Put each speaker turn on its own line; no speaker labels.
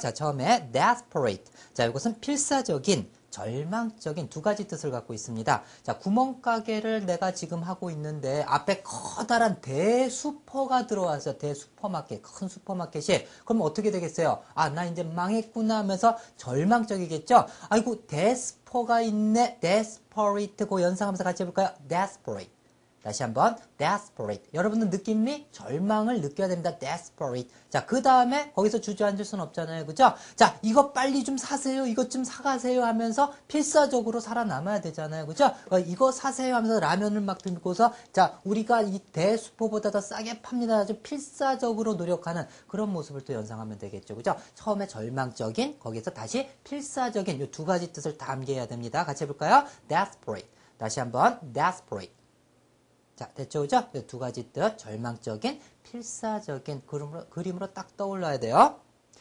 자, 처음에 desperate. 자, 이것은 필사적인, 절망적인 두 가지 뜻을 갖고 있습니다. 자, 구멍가게를 내가 지금 하고 있는데 앞에 커다란 대슈퍼가 들어와서 대슈퍼마켓, 큰 슈퍼마켓이 그럼 어떻게 되겠어요? 아, 나 이제 망했구나 하면서 절망적이겠죠? 아이고, desper가 있네. desperate 그 연상하면서 같이 해볼까요? desperate. 다시 한번 desperate. 여러분들 느낌이 절망을 느껴야 됩니다. desperate. 자, 그 다음에 거기서 주저앉을 수는 없잖아요. 그죠? 자, 이거 빨리 좀 사세요. 이것 좀 사가세요 하면서 필사적으로 살아남아야 되잖아요. 그죠? 어, 이거 사세요 하면서 라면을 막 들고서 자, 우리가 이 대수포보다 더 싸게 팝니다. 아주 필사적으로 노력하는 그런 모습을 또 연상하면 되겠죠. 그죠? 처음에 절망적인 거기서 다시 필사적인 이 두 가지 뜻을 담겨야 됩니다. 같이 해볼까요? desperate. 다시 한번 desperate. 자, 됐죠? 그죠? 두 가지 뜻, 절망적인, 필사적인 그림으로, 그림으로 딱 떠올라야 돼요.